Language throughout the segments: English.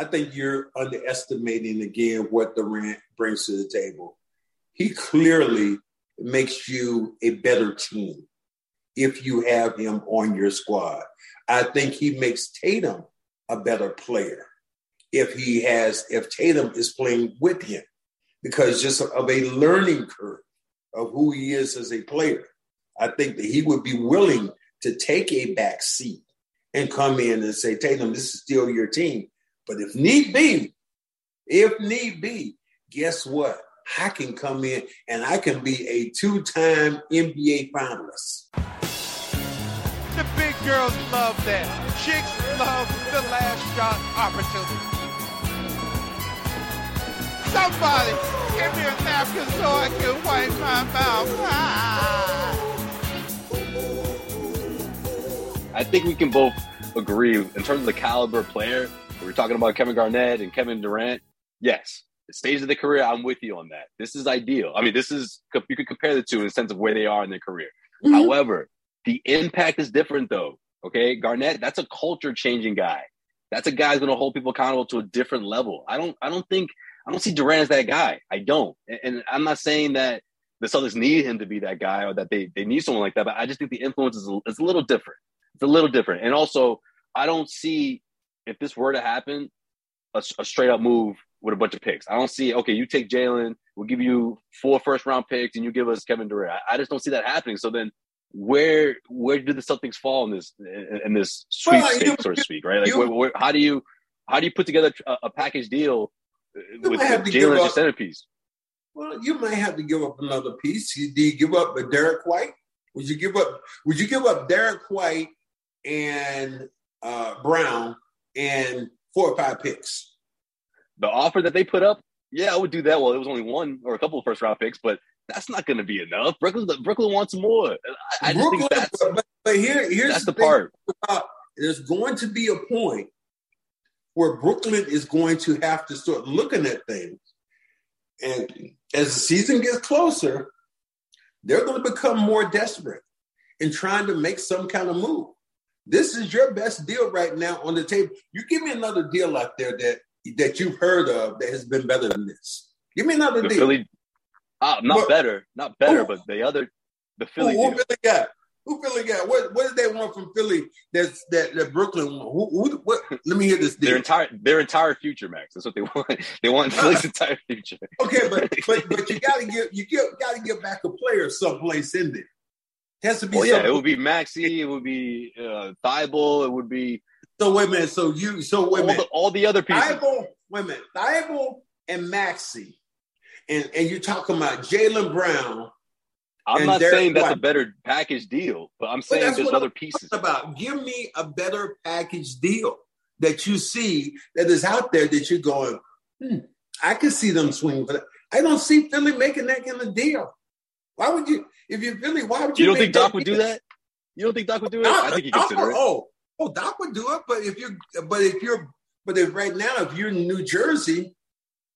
I think you're underestimating again what Durant brings to the table. He clearly makes you a better team if you have him on your squad. I think he makes Tatum a better player if he has if Tatum is playing with him because just of a learning curve of who he is as a player. I think that he would be willing to take a back seat and come in and say, Tatum, this is still your team. But if need be, if need be, guess what? I can come in and I can be a two-time NBA finalist. The big girls love that. Chicks love the last shot opportunity. Somebody give me a napkin so I can wipe my mouth. Ah. I think we can both agree in terms of the caliber player we are talking about Kevin Garnett and Kevin Durant. Yes, stage of the career, I'm with you on that. This is ideal. I mean, this is you could compare the two in the sense of where they are in their career. Mm-hmm. However, the impact is different though. Okay, Garnett, that's a culture changing guy. That's a guy who's going to hold people accountable to a different level. I don't. I don't think. I don't see Durant as that guy. I don't. And I'm not saying that the Celtics need him to be that guy or that they, they need someone like that, but I just think the influence is is a little different. It's a little different. And also, I don't see if this were to happen, a, a, straight up move with a bunch of picks. I don't see, okay, you take Jaylen, we'll give you four first round picks, and you give us Kevin Durant. I, I just don't see that happening. So then, where where do the Celtics fall in this in, in this sweepstakes, well, so to speak, right? Like, you, where, where, how do you how do you put together a, a package deal with, Jaylen as your centerpiece? Well, you might have to give up another piece. Do you give up a Derrick White? Would you give up? Would you give up Derrick White and uh, Brown and four or five picks. The offer that they put up, yeah, I would do that. Well, it was only one or a couple of first round picks, but that's not going to be enough. Brooklyn, Brooklyn wants more. I, I Brooklyn, think that's, but, but here, here's that's the, the part. About, there's going to be a point where Brooklyn is going to have to start looking at things, and as the season gets closer, they're going to become more desperate in trying to make some kind of move. This is your best deal right now on the table. You give me another deal out there that that you've heard of that has been better than this. Give me another the deal. Philly, uh, not but, better, not better, who, but the other, the Philly. Who, who Philly got? Who Philly got? What What did they want from Philly? That's that, that Brooklyn. Who, who, what? Let me hear this. Deal. Their entire their entire future, Max. That's what they want. They want Philly's entire future. Okay, but but but you got to get you got to get back a player someplace in there has to be. Well, yeah, it would be Maxey. It would be uh, Thybulle. It would be. So wait a minute. So you. So wait a minute. The, all the other people. Thybulle. Wait a minute. Thybulle and Maxey, and and you're talking about Jaylen Brown. I'm not saying that's a better package deal, but I'm saying there's other I'm pieces. About give me a better package deal that you see that is out there that you're going. Hmm, I could see them swing for that. I don't see Philly making that kind of deal. Why would you? If you really, why would you? You don't think Doc would do that? You don't think Doc would do it? Doc, I think he consider it. Oh, oh, Doc would do it. But if you're, but if you're, but if right now, if you're in New Jersey,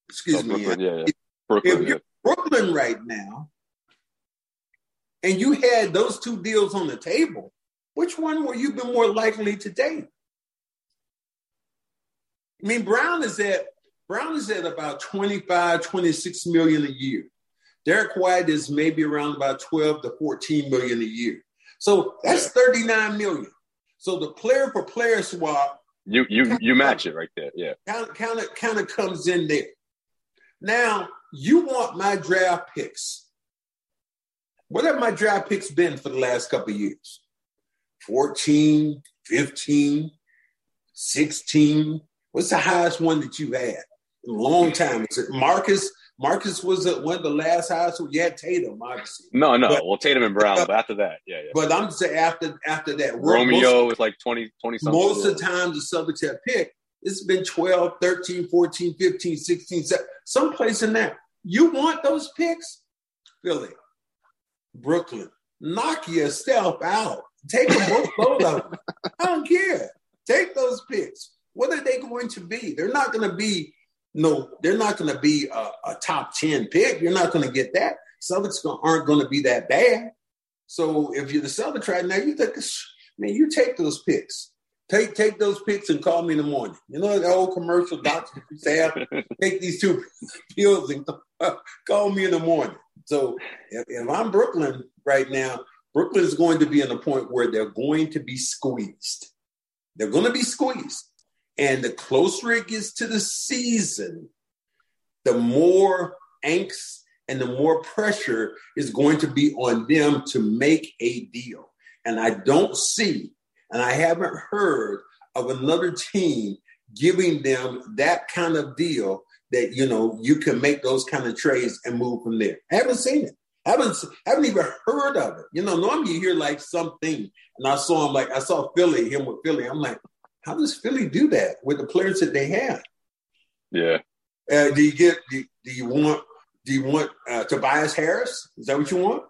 excuse oh, Brooklyn, me, yeah, yeah. Brooklyn, if you're yeah. Brooklyn right now, and you had those two deals on the table, which one were you been more likely to take? I mean, Brown is at Brown is at about 25, 26 million a year. Derrick White is maybe around about 12 to 14 million a year. So that's 39 million. So the player for player swap You you you match it right there. Yeah. Kind of kind of kind of comes in there. Now you want my draft picks. What have my draft picks been for the last couple of years? 14, 15, 16. What's the highest one that you had in a long time? Is it Marcus? Marcus was one of the last highest. You had Tatum, obviously. No, no. But, well, Tatum and Brown, but after that, yeah, yeah. But I'm saying after after that, Romeo was like 20, 20 something. Most of the times the Celtics have picked, it's been 12, 13, 14, 15, 16, 17, someplace in there. You want those picks? Philly, Brooklyn, knock yourself out. Take them both of them. I don't care. Take those picks. What are they going to be? They're not going to be no. They're not going to be a, a, top ten pick. You're not going to get that. Celtics aren't going to be that bad. So if you're the Celtics right now, you think, man, you take those picks. Take take those picks and call me in the morning. You know the old commercial doctor say, take these two pills and call me in the morning. So if, if I'm Brooklyn right now, Brooklyn is going to be in a point where they're going to be squeezed. They're going to be squeezed. And the closer it gets to the season, the more angst and the more pressure is going to be on them to make a deal. And I don't see, and I haven't heard of another team giving them that kind of deal that you know you can make those kind of trades and move from there. I haven't seen it. I haven't haven't even heard of it. You know, normally you hear like something, and I saw him like I saw Philly, him with Philly. I'm like, how does Philly do that with the players that they have? Yeah. Uh, do you get? Do, do, you want? Do you want uh, Tobias Harris? Is that what you want?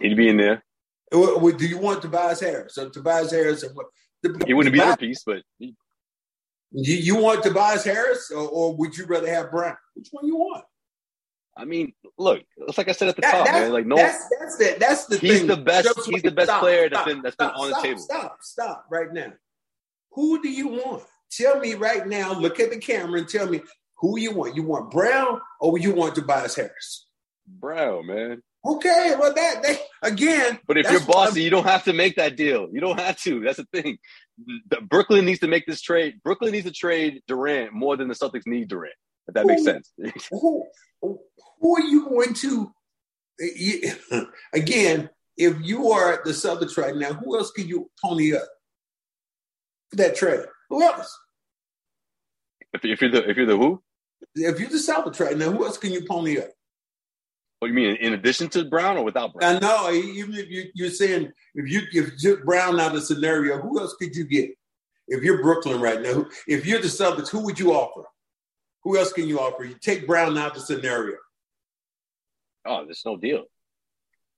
He'd be in there. do you want Tobias Harris? So Tobias Harris, what? The, he wouldn't Tobias, be the piece, but he... you, you want Tobias Harris, or, or would you rather have Brown? Which one you want? I mean, look, it's like I said at the that, top, man. Like no, that's that's the that's the he's thing. the best. he's the best stop, player that's been that's stop, been on stop, the table. Stop, stop, right now. Who do you want? Tell me right now. Look at the camera and tell me who you want. You want Brown or you want Tobias Harris? Brown, man. Okay, well that, that again. But if you're bossy, you don't have to make that deal. You don't have to. That's the thing. The, Brooklyn needs to make this trade. Brooklyn needs to trade Durant more than the Celtics need Durant. If that who, makes sense. who, who are you going to? Again, if you are the Celtics right now, who else can you pony up for that trade? Who else? If, if you're the if you're the who? If you're the Celtics right now, who else can you pony up? What do you mean, in addition to Brown or without Brown? I know. Even if you, you're saying if you if Brown out of the scenario, who else could you get? If you're Brooklyn right now, if you're the Celtics, who would you offer? Who else can you offer? You take Brown out of the scenario. Oh, there's no deal.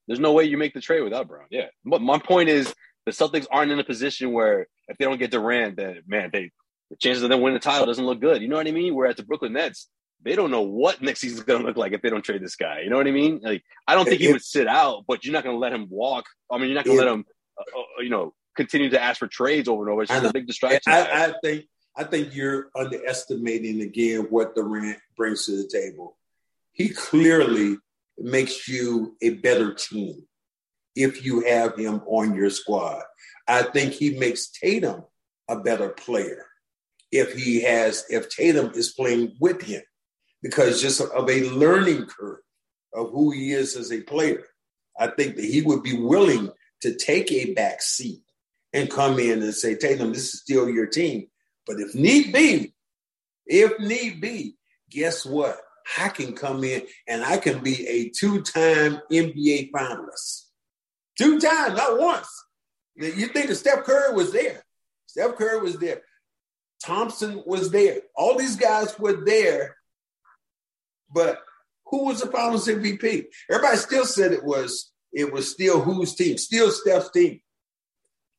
There's no way you make the trade without Brown. Yeah. But my point is the Celtics aren't in a position where if they don't get Durant, then man, they the chances of them winning the title doesn't look good. You know what I mean? Whereas the Brooklyn Nets, they don't know what next season's going to look like if they don't trade this guy. You know what I mean? Like, I don't think he would sit out, but you're not going to let him walk. I mean, you're not going to let him, uh, uh, you know, continue to ask for trades over and over. It's just a big distraction. I, I, think I think you're underestimating again what Durant brings to the table. He clearly makes you a better team if you have him on your squad. I think he makes Tatum a better player if he has if Tatum is playing with him because just of a learning curve of who he is as a player. I think that he would be willing to take a back seat and come in and say, Tatum, this is still your team. But if need be, if need be, guess what? I can come in and I can be a two-time NBA finalist. Two times, not once. You think that Steph Curry was there. Steph Curry was there. Thompson was there. All these guys were there. But who was the finals MVP? Everybody still said it was it was still whose team, still Steph's team.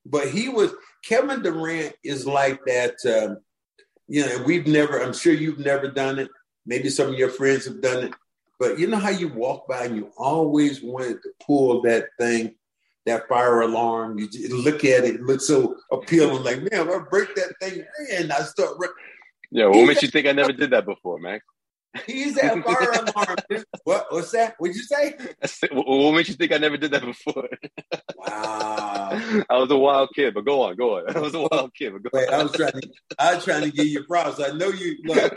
But he was Kevin Durant is like that. Um, you know, we've never. I'm sure you've never done it. Maybe some of your friends have done it. But you know how you walk by and you always wanted to pull that thing, that fire alarm. You look at it, it looks so appealing. Like, man, I break that thing and I start. Yeah, what makes you think I never did that before, man? He's that fire alarm. What? What's that? What'd you say? What makes you think I never did that before? Wow. I was a wild kid, but go on, go on. I was a wild kid, but go Wait, on. I was trying to. I was trying to give you props. I know you look.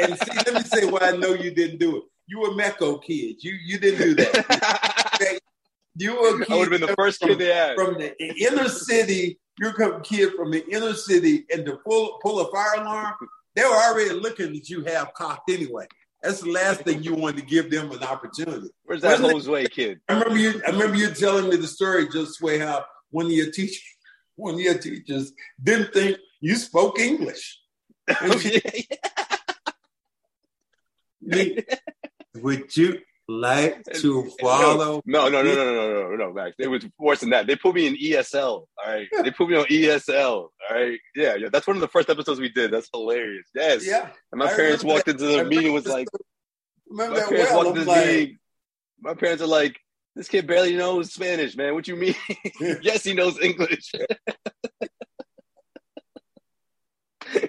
And see, let me say why I know you didn't do it. You were METCO kids. You you didn't do that. You were a kid I would have been the first from, kid they had. from the inner city. You're a kid from the inner city, and to pull pull a fire alarm, they were already looking that you have cocked anyway. That's the last thing you wanted to give them an opportunity. Where's that it- Jose kid? I remember you. I remember you telling me the story just way how one of your teachers, one of your teachers didn't think you spoke English. Oh, she- Would you like to follow? No, no, no, no, no, no, no, no, Max. It was worse than that. They put me in ESL. All right, they put me on ESL. All right, yeah, yeah. That's one of the first episodes we did. That's hilarious. Yes. Yeah, And my I parents walked that. into the meeting was like, remember my that parents well. walked into the like, meeting. My parents are like, this kid barely knows Spanish, man. What you mean? yes, he knows English.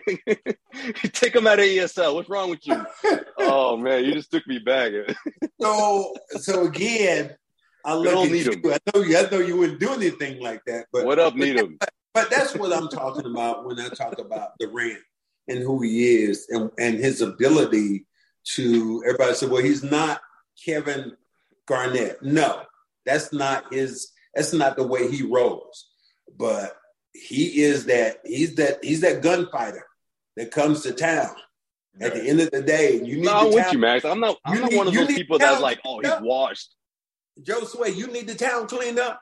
Take him out of ESL. What's wrong with you? Oh man, you just took me back. so so again, I need you. 'em. I know you. I know you wouldn't do anything like that. But what up, Needham? But that's what I'm talking about when I talk about Durant and who he is and, and his ability to everybody said, well, he's not Kevin Garnett. No, that's not his that's not the way he rolls. But he is that he's that he's that gunfighter that comes to town. At the end of the day, you need No, I'm with you, Max. I'm not. I'm You not need- one of those people that's like, oh, he's washed. Josue, you need the town cleaned up.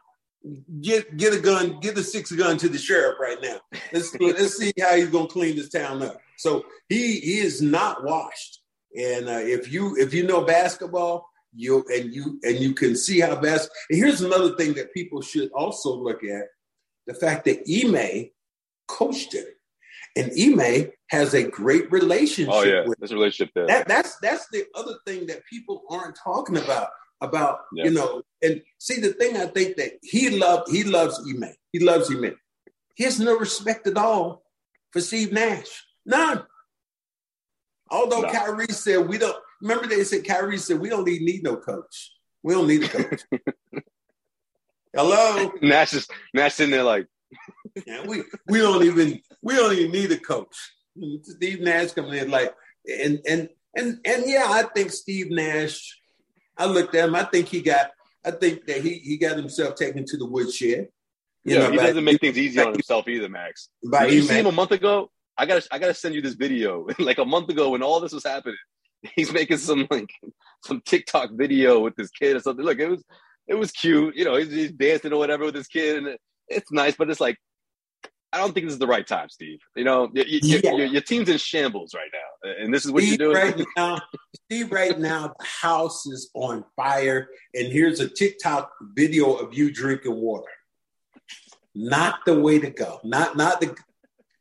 Get get a gun, get the six gun to the sheriff right now. Let's let's see how he's gonna clean this town up. So he he is not washed. And uh, if you if you know basketball, you and you and you can see how bas. And here's another thing that people should also look at: the fact that Ime coached him, and Ime has a great relationship Oh yeah, with this relationship there. that that's that's the other thing that people aren't talking about about Yeah. you know and see the thing i think that he loved he loves Ime. he loves Ime. he has no respect at all for steve nash none although No. Kyrie said we don't remember they said Kyrie said we don't even need no coach we don't need a coach hello Nash is Nash sitting there like, yeah, we we don't even we don't even need a coach. Steve Nash coming in like and and and and yeah, I think Steve Nash. I looked at him. I think he got. I think that he he got himself taken to the woodshed. You yeah, know, he by- doesn't make things easy on himself either, Max. by you see him a month ago? I gotta I gotta send you this video. like a month ago when all this was happening. He's making some like some TikTok video with this kid or something. Look, it was it was cute. You know, he's, he's dancing or whatever with this kid, and it's nice. But it's like I don't think this is the right time, Steve. You know, Yeah. your, your team's in shambles right now, and this is what Steve you're doing. right now, Steve, right now, the house is on fire. And here's a TikTok video of you drinking water. Not the way to go. Not not the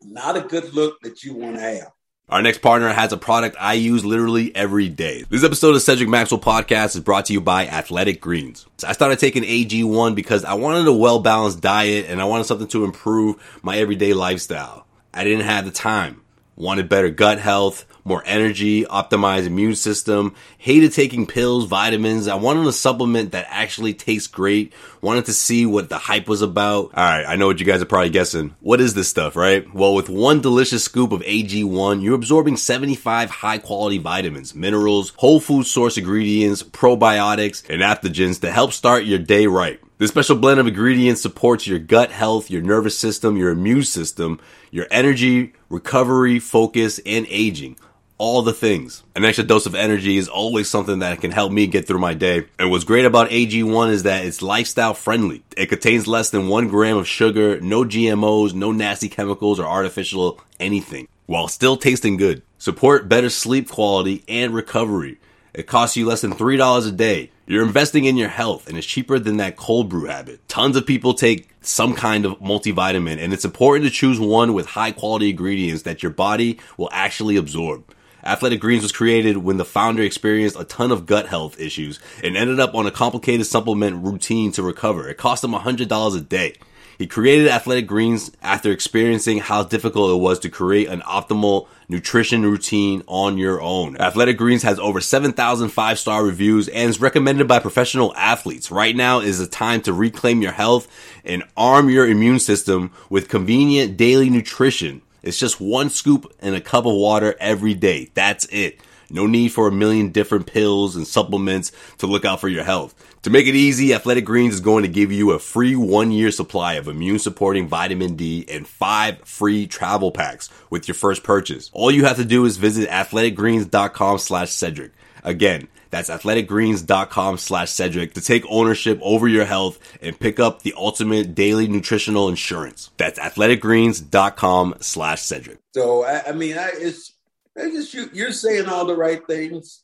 not a good look that you want to have. Our next partner has a product I use literally every day. This episode of Cedric Maxwell Podcast is brought to you by Athletic Greens. So I started taking AG1 because I wanted a well balanced diet and I wanted something to improve my everyday lifestyle. I didn't have the time. Wanted better gut health, more energy, optimized immune system, hated taking pills, vitamins. I wanted a supplement that actually tastes great. Wanted to see what the hype was about. Alright, I know what you guys are probably guessing. What is this stuff, right? Well, with one delicious scoop of AG1, you're absorbing 75 high quality vitamins, minerals, whole food source ingredients, probiotics, and adaptogens to help start your day right. This special blend of ingredients supports your gut health, your nervous system, your immune system, your energy, recovery, focus, and aging. All the things. An extra dose of energy is always something that can help me get through my day. And what's great about AG1 is that it's lifestyle friendly. It contains less than one gram of sugar, no GMOs, no nasty chemicals or artificial anything, while still tasting good. Support better sleep quality and recovery. It costs you less than $3 a day. You're investing in your health and it's cheaper than that cold brew habit. Tons of people take some kind of multivitamin and it's important to choose one with high quality ingredients that your body will actually absorb. Athletic Greens was created when the founder experienced a ton of gut health issues and ended up on a complicated supplement routine to recover. It cost him $100 a day. He created Athletic Greens after experiencing how difficult it was to create an optimal nutrition routine on your own. Athletic Greens has over 7,000 five-star reviews and is recommended by professional athletes. Right now is the time to reclaim your health and arm your immune system with convenient daily nutrition. It's just one scoop and a cup of water every day. That's it. No need for a million different pills and supplements to look out for your health. To make it easy, Athletic Greens is going to give you a free one year supply of immune supporting vitamin D and five free travel packs with your first purchase. All you have to do is visit athleticgreens.com slash Cedric. Again, that's athleticgreens.com slash Cedric to take ownership over your health and pick up the ultimate daily nutritional insurance. That's athleticgreens.com slash Cedric. So, I, I mean, I, it's, it's just you, you're saying all the right things,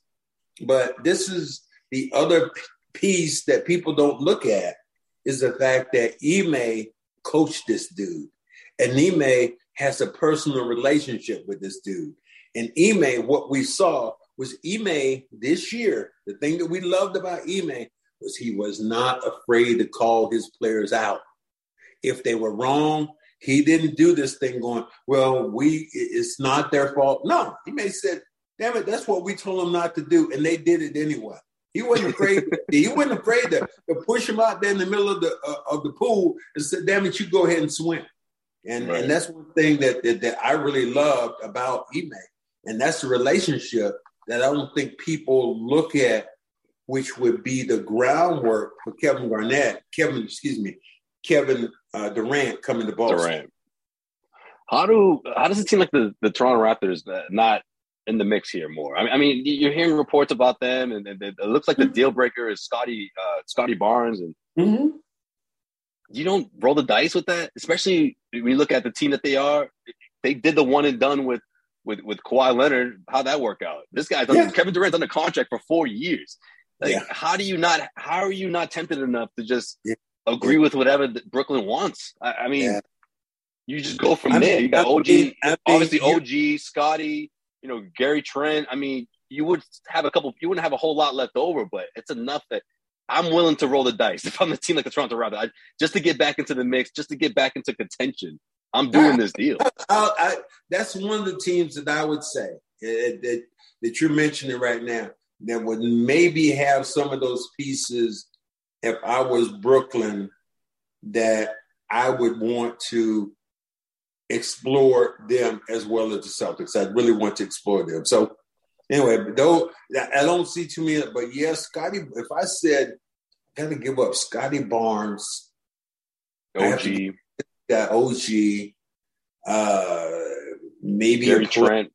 but this is the other piece that people don't look at is the fact that Ime coached this dude. And Ime has a personal relationship with this dude. And Ime, what we saw was Ime this year, the thing that we loved about Ime was he was not afraid to call his players out. If they were wrong, he didn't do this thing going, well, we it's not their fault. No, he may have said, damn it, that's what we told them not to do. And they did it anyway. He wasn't afraid. he wasn't afraid to, to push him out there in the middle of the uh, of the pool and said, "Damn it, you go ahead and swim." And right. and that's one thing that, that, that I really loved about Ime, and that's the relationship that I don't think people look at, which would be the groundwork for Kevin Garnett, Kevin, excuse me, Kevin uh, Durant coming to Boston. Durant. How do how does it seem like the the Toronto Raptors not in the mix here more. I mean, I mean you're hearing reports about them, and, and it looks like the mm-hmm. deal breaker is Scottie uh, Scottie Barnes, and mm-hmm. you don't roll the dice with that, especially when you look at the team that they are. They did the one and done with with with Kawhi Leonard. How that work out? This guy, yeah. Kevin Durant's on a contract for four years. Like, yeah. how do you not? How are you not tempted enough to just yeah. Agree with whatever Brooklyn wants? I, I mean. You just go from I there. Mean, you got OG, obviously OG, Scottie, you know, Gary Trent. I mean, you would have a couple, you wouldn't have a whole lot left over, but it's enough that I'm willing to roll the dice if I'm the team like the Toronto Raptors, I, just to get back into the mix, just to get back into contention. I'm doing this deal. I, I, that's one of the teams that I would say uh, that, that you're mentioning right now that would maybe have some of those pieces if I was Brooklyn that I would want to explore them as well as the Celtics. I really want to explore them. So anyway, though I don't see too many, but yes, Scottie. If I said I gotta give up Scottie Barnes, OG, that OG, uh, maybe Gary Trent,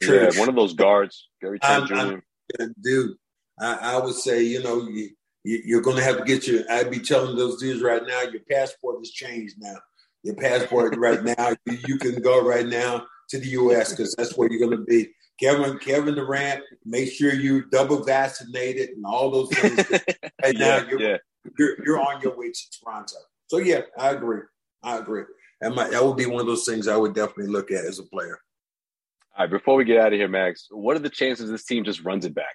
Trent. Yeah, one of those guards, Gary Trent I'm, Jr. I'm, dude, I, I, would say you know you, you, are going to have to get your. I'd be telling those dudes right now, your passport has changed now your passport right now. You, you, can go right now to the U.S. because that's where you're going to be. Kevin Kevin Durant, make sure you double vaccinated and all those things. right yeah, now, you're, yeah. you're, you're on your way to Toronto. So yeah, I agree. I agree. That might, that would be one of those things I would definitely look at as a player. All right, before we get out of here, Max, what are the chances this team just runs it back?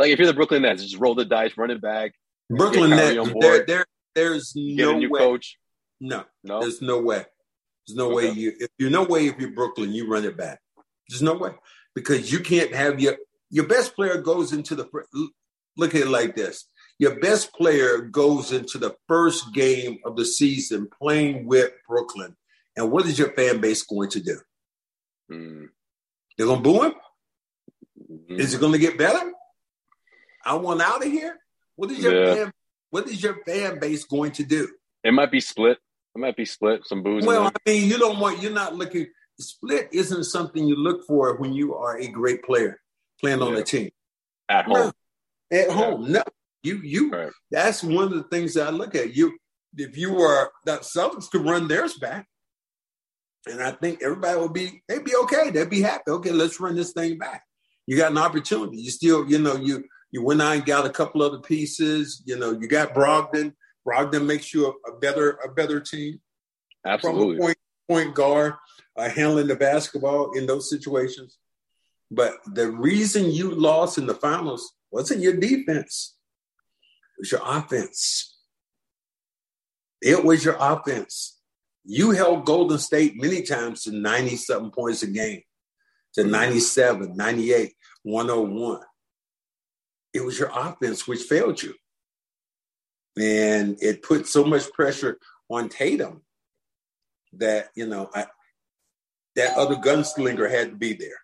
Like if you're the Brooklyn Nets, just roll the dice, run it back. Brooklyn Nets, there, there, there's no way. Coach. No, no, there's no way. There's no okay. way you. If you're no way if you're Brooklyn, you run it back. There's no way because you can't have your your best player goes into the look at it like this. Your best player goes into the first game of the season playing with Brooklyn, and what is your fan base going to do? Mm. They're gonna boo him. Mm. Is it going to get better? I want out of here. What is your yeah. fan? What is your fan base going to do? It might be split. It might be split. Some booze. Well, I mean, you don't want. You're not looking. Split isn't something you look for when you are a great player playing yeah. on a team at home. No. At home, no. You you. Right. That's one of the things that I look at. You if you were that Celtics could run theirs back, and I think everybody would be they'd be okay. They'd be happy. Okay, let's run this thing back. You got an opportunity. You still, you know, you you went out and got a couple other pieces. You know, you got Brogdon. Brogdon makes you a, a better a better team. Absolutely. From a point, point guard, uh, handling the basketball in those situations. But the reason you lost in the finals wasn't your defense. It was your offense. It was your offense. You held Golden State many times to 90 something points a game, to 97, 98, 101. It was your offense which failed you. And it put so much pressure on Tatum that, you know, I, that other gunslinger had to be there.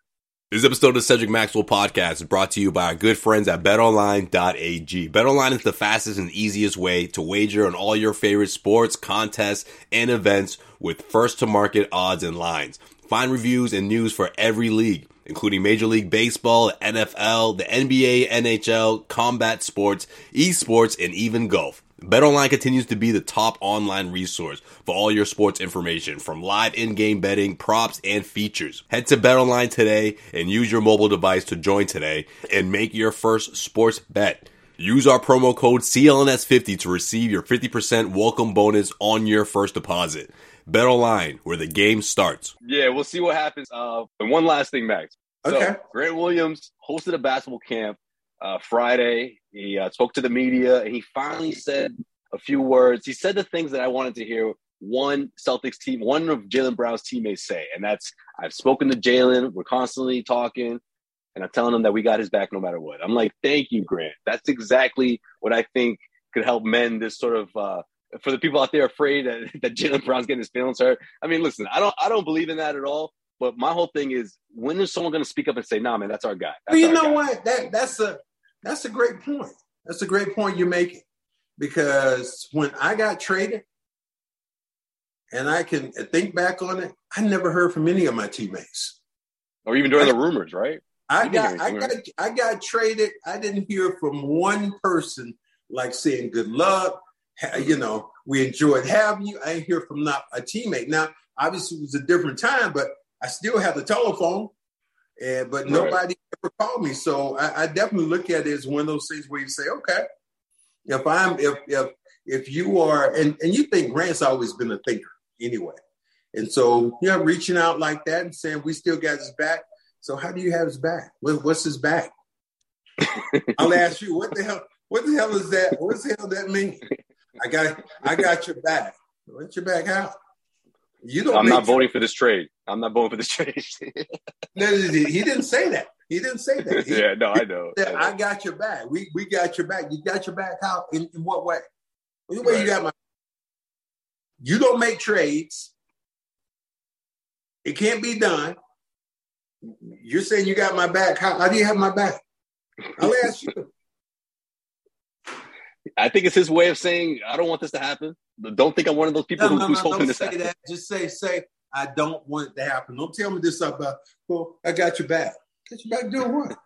This episode of the Cedric Maxwell podcast is brought to you by our good friends at betonline.ag. Betonline is the fastest and easiest way to wager on all your favorite sports, contests, and events with first to market odds and lines. Find reviews and news for every league, including Major League Baseball, NFL, the NBA, NHL, combat sports, esports, and even golf. BetOnline continues to be the top online resource for all your sports information from live in-game betting, props, and features. Head to BetOnline today and use your mobile device to join today and make your first sports bet. Use our promo code CLNS50 to receive your 50% welcome bonus on your first deposit. BetOnline, where the game starts. Yeah, we'll see what happens. Uh, and one last thing, Max. So, Okay. Grant Williams hosted a basketball camp uh, Friday. He uh, spoke to the media and he finally said a few words. He said the things that I wanted to hear one Celtics team, one of Jaylen Brown's teammates say. And that's, I've spoken to Jaylen. We're constantly talking. And I'm telling him that we got his back no matter what. I'm like, thank you, Grant. That's exactly what I think could help mend this sort of uh, for the people out there afraid that, that Jaylen Brown's getting his feelings hurt. I mean, listen, I don't I don't believe in that at all. But my whole thing is when is someone gonna speak up and say, nah, man, that's our guy. That's Well, you our know guy. what? That that's a that's a great point. That's a great point you're making because when I got traded, and I can think back on it, I never heard from any of my teammates. Or even during the rumors, right? I got I got I got traded. I didn't hear from one person like saying good luck. You know, we enjoyed having you. I didn't hear from not a teammate. Now, obviously, it was a different time, but I still have the telephone. And but Right. nobody ever called me. So I, I definitely look at it as one of those things where you say, okay, if I'm if if if you are and, and you think Grant's always been a thinker anyway. And so yeah, reaching out like that and saying we still got his back. So how do you have his back? What, what's his back? I'll ask you, what the hell what the hell is that? What the hell that mean? I got I got your back. What's your back out? You don't I'm not voting for this trade. I'm not voting for this trade. No, he didn't say that. He didn't say that. He, yeah, no, I know. said, I know. I got your back. We we got your back. You got your back out In, in what way? What way you got my you don't make trades. It can't be done. You're saying you got my back. How, how do you have my back? I'll ask you. I think it's his way of saying I don't want this to happen. Don't think I'm one of those people No, who, no, who's no, hoping don't this say happens. that. Just say, say, I don't want it to happen. Don't tell me this about, well, I got your back. Got your back doing what?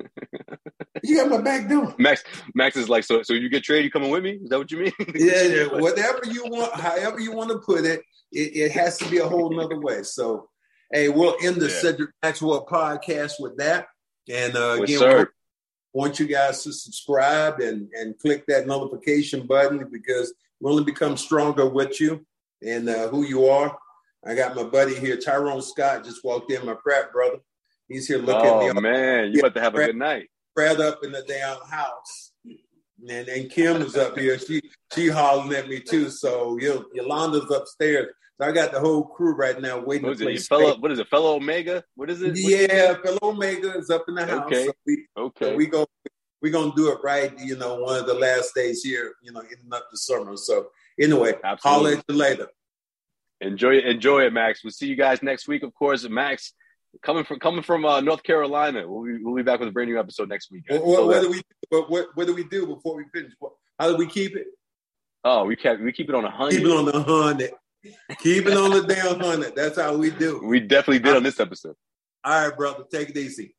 you got my back doing? Max Max is like, so so you get traded, you coming with me? Is that what you mean? yeah, yeah, whatever you want, however you want to put it, it, it has to be a whole nother way. So, hey, we'll end the Yeah. Cedric Maxwell podcast with that. And uh, again, sir. Want you guys to subscribe and, and click that notification button because we only become stronger with you and uh, who you are. I got my buddy here, Tyrone Scott, just walked in, my frat brother. He's here looking at Oh man, you about to have a good night. spread up in the damn house. And and Kim is up here. She she hollering at me too. So Yo- Yolanda's upstairs. So I got the whole crew right now waiting What is to it? play You fellow, what is it? Fellow Omega? What is it? What's Yeah, fellow Omega is up in the house. Okay. So we, Okay. we go we're gonna do it right, you know, one of the last days here, you know, ending up the summer. So anyway, holler Absolutely. at you later. Enjoy it, enjoy it, Max. We'll see you guys next week, of course. Max coming from coming from uh, North Carolina. We'll be, we'll be back with a brand new episode next week. What, what, what do we what, what what do we do before we finish? What, how do we keep it? oh, we kept we keep it on a hundred. Keep it on the hundred. Keep it on the damn hundred. That's how we do. We definitely did on this episode. All right, brother. Take it easy.